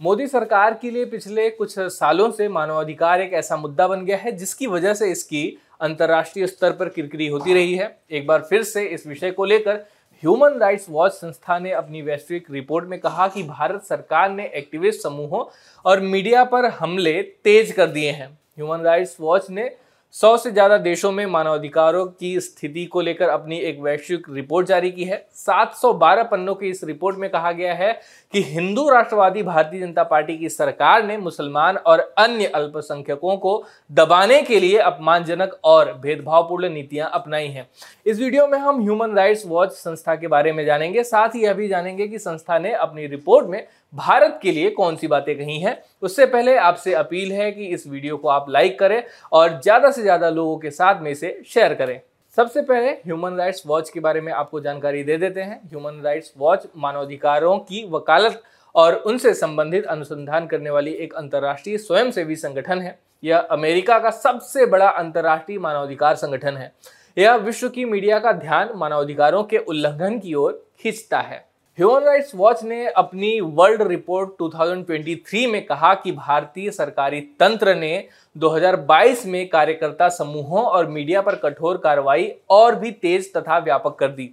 मोदी सरकार के लिए पिछले कुछ सालों से मानवाधिकार एक ऐसा मुद्दा बन गया है, जिसकी वजह से इसकी अंतर्राष्ट्रीय स्तर पर किरकिरी होती रही है। एक बार फिर से इस विषय को लेकर ह्यूमन राइट्स वॉच संस्था ने अपनी वैश्विक रिपोर्ट में कहा कि भारत सरकार ने एक्टिविस्ट समूहों और मीडिया पर हमले तेज कर दिए हैं। ह्यूमन राइट्स वॉच ने सौ से ज़्यादा देशों में मानवाधिकारों की स्थिति को लेकर अपनी एक वैश्विक रिपोर्ट जारी की है। 712 पन्नों की इस रिपोर्ट में कहा गया है कि हिंदू राष्ट्रवादी भारतीय जनता पार्टी की सरकार ने मुसलमान और अन्य अल्पसंख्यकों को दबाने के लिए अपमानजनक और भेदभावपूर्ण नीतियाँ अपनाई हैं। इस वीडियो में हम ह्यूमन राइट्स वॉच संस्था के बारे में जानेंगे, साथ ही यह भी जानेंगे कि संस्था ने अपनी रिपोर्ट में भारत के लिए कौन सी बातें कही हैं। उससे पहले आपसे अपील है कि इस वीडियो को आप लाइक करें और ज़्यादा से ज़्यादा लोगों के साथ में इसे शेयर करें। सबसे पहले ह्यूमन राइट्स वॉच के बारे में आपको जानकारी दे देते हैं। ह्यूमन राइट्स वॉच मानवाधिकारों की वकालत और उनसे संबंधित अनुसंधान करने वाली एक अंतर्राष्ट्रीय स्वयंसेवी संगठन है। यह अमेरिका का सबसे बड़ा अंतर्राष्ट्रीय मानवाधिकार संगठन है। यह विश्व की मीडिया का ध्यान मानवाधिकारों के उल्लंघन की ओर खींचता है। ह्यूमन राइट्स वॉच ने अपनी वर्ल्ड रिपोर्ट 2023 में कहा कि भारतीय सरकारी तंत्र ने 2022 में कार्यकर्ता समूहों और मीडिया पर कठोर कार्रवाई और भी तेज तथा व्यापक कर दी।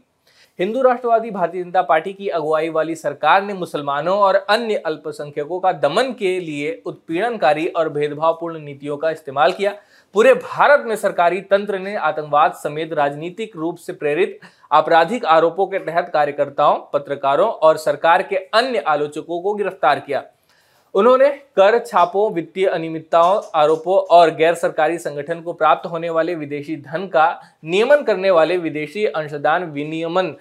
हिंदू राष्ट्रवादी भारतीय जनता पार्टी की अगुवाई वाली सरकार ने मुसलमानों और अन्य अल्पसंख्यकों का दमन के लिए उत्पीड़नकारी और भेदभावपूर्ण नीतियों का इस्तेमाल किया। पूरे भारत में सरकारी तंत्र ने आतंकवाद समेत राजनीतिक रूप से प्रेरित आपराधिक आरोपों के तहत कार्यकर्ताओं, पत्रकारों और सरकार के अन्य आलोचकों को गिरफ़्तार किया। उन्होंने कर छापों, वित्तीय अनियमितताओं, आरोपों और गैर सरकारी संगठन को प्राप्त होने वाले विदेशी धन का नियमन करने वाले विदेशी अंशदान विनियमन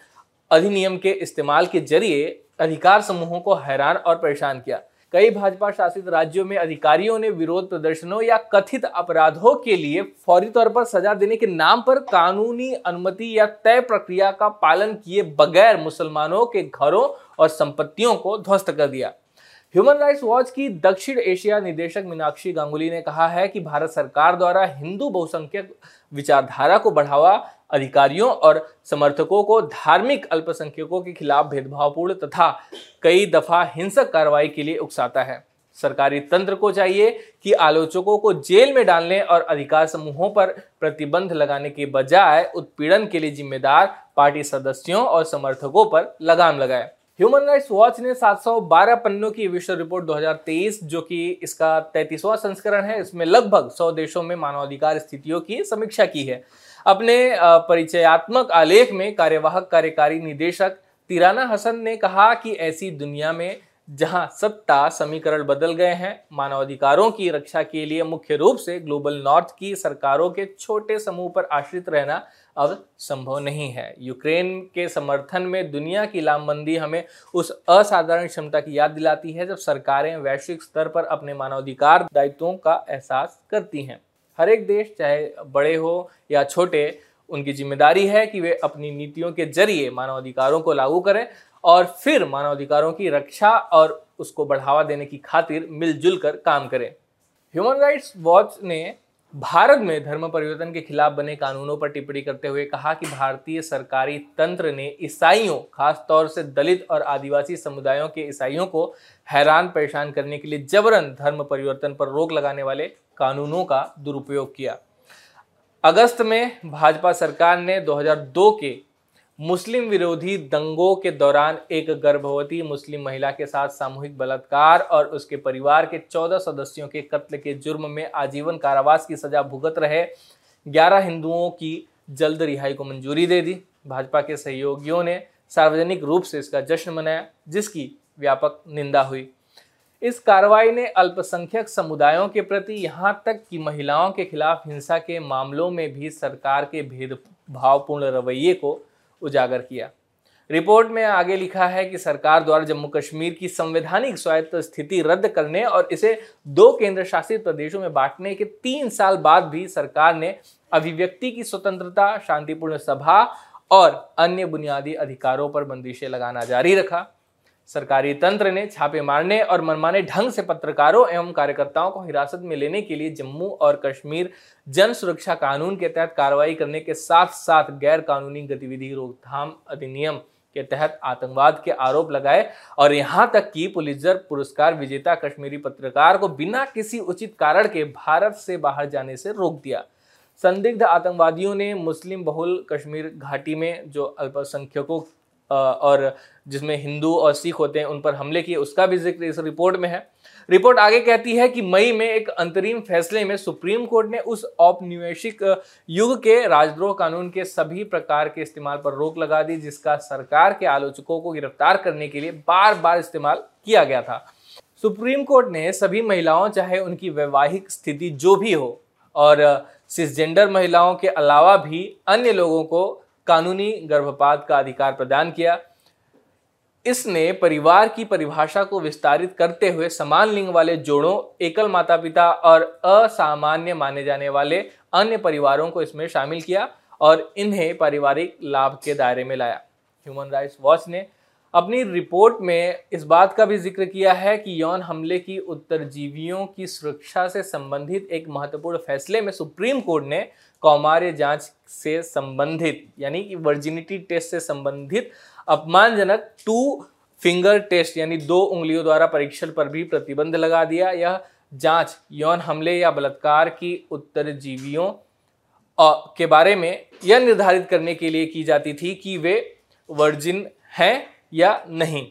अधिनियम के इस्तेमाल के ज़रिए अधिकार समूहों को हैरान और परेशान किया। कई भाजपा शासित राज्यों में अधिकारियों ने विरोध प्रदर्शनों या कथित अपराधों के लिए फौरी तौर पर सजा देने के नाम पर कानूनी अनुमति या तय प्रक्रिया का पालन किए बगैर मुसलमानों के घरों और संपत्तियों को ध्वस्त कर दिया। ह्यूमन राइट्स वॉच की दक्षिण एशिया निदेशक मीनाक्षी गांगुली ने कहा है कि भारत सरकार द्वारा हिंदू बहुसंख्यक विचारधारा को बढ़ावा, अधिकारियों और समर्थकों को धार्मिक अल्पसंख्यकों के खिलाफ भेदभावपूर्ण तथा कई दफ़ा हिंसक कार्रवाई के लिए उकसाता है। सरकारी तंत्र को चाहिए कि आलोचकों को जेल में डालने और अधिकार समूहों पर प्रतिबंध लगाने के बजाय उत्पीड़न के लिए जिम्मेदार पार्टी सदस्यों और समर्थकों पर लगाम लगाए। ह्यूमन राइट्स वॉच ने 712 पन्नों की विश्व रिपोर्ट 2023 जो कि इसका तैतीसवां संस्करण है, इसमें लगभग 100 देशों में मानवाधिकार स्थितियों की समीक्षा की है। अपने परिचयात्मक आलेख में कार्यवाहक कार्यकारी निदेशक तिराना हसन ने कहा कि ऐसी दुनिया में जहाँ सत्ता, समीकरण बदल गए हैं, मानवाधिकारों की रक्षा के लिए मुख्य रूप से ग्लोबल नॉर्थ की सरकारों के छोटे समूह पर आश्रित रहना अब संभव नहीं है। यूक्रेन के समर्थन में दुनिया की लामबंदी हमें उस असाधारण क्षमता की याद दिलाती है, जब सरकारें वैश्विक स्तर पर अपने मानवाधिकार दायित्वों का एहसास करती हैं। हर एक देश, चाहे बड़े हो या छोटे, उनकी ज़िम्मेदारी है कि वे अपनी नीतियों के ज़रिए मानवाधिकारों को लागू करें और फिर मानवाधिकारों की रक्षा और उसको बढ़ावा देने की खातिर मिलजुल कर काम करें। ह्यूमन राइट्स वॉच ने भारत में धर्म परिवर्तन के खिलाफ बने कानूनों पर टिप्पणी करते हुए कहा कि भारतीय सरकारी तंत्र ने ईसाइयों खासतौर से दलित और आदिवासी समुदायों के ईसाइयों को हैरान परेशान करने के लिए जबरन धर्म परिवर्तन पर रोक लगाने वाले कानूनों का दुरुपयोग किया। अगस्त में भाजपा सरकार ने 2002 के मुस्लिम विरोधी दंगों के दौरान एक गर्भवती मुस्लिम महिला के साथ सामूहिक बलात्कार और उसके परिवार के 14 सदस्यों के कत्ल के जुर्म में आजीवन कारावास की सजा भुगत रहे। 11 हिंदुओं की जल्द रिहाई को मंजूरी दे दी। भाजपा के सहयोगियों ने सार्वजनिक रूप से इसका जश्न मनाया, जिसकी व्यापक निंदा हुई। इस कार्रवाई ने अल्पसंख्यक समुदायों के प्रति यहाँ तक कि महिलाओं के खिलाफ हिंसा के मामलों में भी सरकार के भेदभावपूर्ण रवैये को उजागर किया। रिपोर्ट में आगे लिखा है कि सरकार द्वारा जम्मू कश्मीर की संवैधानिक स्वायत्त स्थिति रद्द करने और इसे दो केंद्र शासित प्रदेशों में बांटने के तीन साल बाद भी सरकार ने अभिव्यक्ति की स्वतंत्रता, शांतिपूर्ण सभा और अन्य बुनियादी अधिकारों पर बंदिशें लगाना जारी रखा। सरकारी तंत्र ने छापे मारने और मनमाने ढंग से पत्रकारों एवं कार्यकर्ताओं को हिरासत में लेने के लिए जम्मू और कश्मीर जन सुरक्षा कानून के तहत कार्रवाई करने के साथ साथ गैर कानूनी गतिविधि रोकथाम अधिनियम के तहत आतंकवाद के आरोप लगाए और यहाँ तक कि पुलिसर पुरस्कार विजेता कश्मीरी पत्रकार को बिना किसी उचित कारण के भारत से बाहर जाने से रोक दिया। संदिग्ध आतंकवादियों ने मुस्लिम बहुल कश्मीर घाटी में, जो अल्पसंख्यकों और जिसमें हिंदू और सिख होते हैं, उन पर हमले किए, उसका भी ज़िक्र इस रिपोर्ट में है। रिपोर्ट आगे कहती है कि मई में एक अंतरिम फैसले में सुप्रीम कोर्ट ने उस औपनिवेशिक युग के राजद्रोह कानून के सभी प्रकार के इस्तेमाल पर रोक लगा दी, जिसका सरकार के आलोचकों को गिरफ़्तार करने के लिए बार बार इस्तेमाल किया गया था। सुप्रीम कोर्ट ने सभी महिलाओं, चाहे उनकी वैवाहिक स्थिति जो भी हो, और सिसजेंडर महिलाओं के अलावा भी अन्य लोगों को कानूनी गर्भपात का अधिकार प्रदान किया। इसने परिवार की परिभाषा को विस्तारित करते हुए समान लिंग वाले जोड़ों, एकल माता पिता और असामान्य माने जाने वाले अन्य परिवारों को इसमें शामिल किया और इन्हें पारिवारिक लाभ के दायरे में लाया। ह्यूमन राइट्स वॉच ने अपनी रिपोर्ट में इस बात का भी ज़िक्र किया है कि यौन हमले की उत्तरजीवियों की सुरक्षा से संबंधित एक महत्वपूर्ण फैसले में सुप्रीम कोर्ट ने कौमार्य जाँच से संबंधित, यानी कि वर्जिनिटी टेस्ट से संबंधित अपमानजनक टू फिंगर टेस्ट, यानी दो उंगलियों द्वारा परीक्षण पर भी प्रतिबंध लगा दिया। यह जाँच यौन हमले या बलात्कार की उत्तरजीवियों के बारे में यह निर्धारित करने के लिए की जाती थी कि वे वर्जिन हैं या नहीं।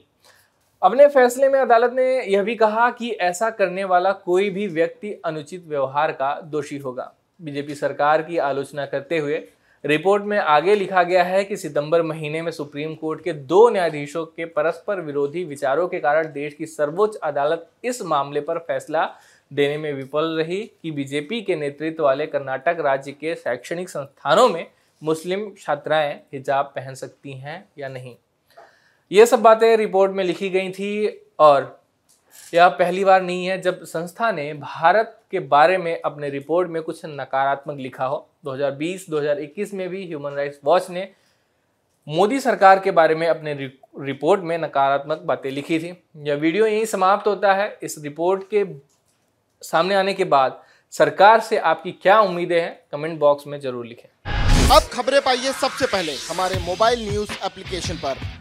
अपने फैसले में अदालत ने यह भी कहा कि ऐसा करने वाला कोई भी व्यक्ति अनुचित व्यवहार का दोषी होगा। बीजेपी सरकार की आलोचना करते हुए रिपोर्ट में आगे लिखा गया है कि सितंबर महीने में सुप्रीम कोर्ट के दो न्यायाधीशों के परस्पर विरोधी विचारों के कारण देश की सर्वोच्च अदालत इस मामले पर फैसला देने में विफल रही कि बीजेपी के नेतृत्व वाले कर्नाटक राज्य के शैक्षणिक संस्थानों में मुस्लिम छात्राएँ हिजाब पहन सकती हैं या नहीं। ये सब बातें रिपोर्ट में लिखी गई थी और यह पहली बार नहीं है जब संस्था ने भारत के बारे में अपने रिपोर्ट में कुछ नकारात्मक लिखा हो। 2020-2021 में भी ह्यूमन राइट्स वॉच ने मोदी सरकार के बारे में अपने रिपोर्ट में नकारात्मक बातें लिखी थी। यह वीडियो यहीं समाप्त होता है। इस रिपोर्ट के सामने आने के बाद सरकार से आपकी क्या उम्मीदें हैं, कमेंट बॉक्स में ज़रूर लिखें। अब खबरें पाइए सबसे पहले हमारे मोबाइल न्यूज़ एप्लीकेशन पर।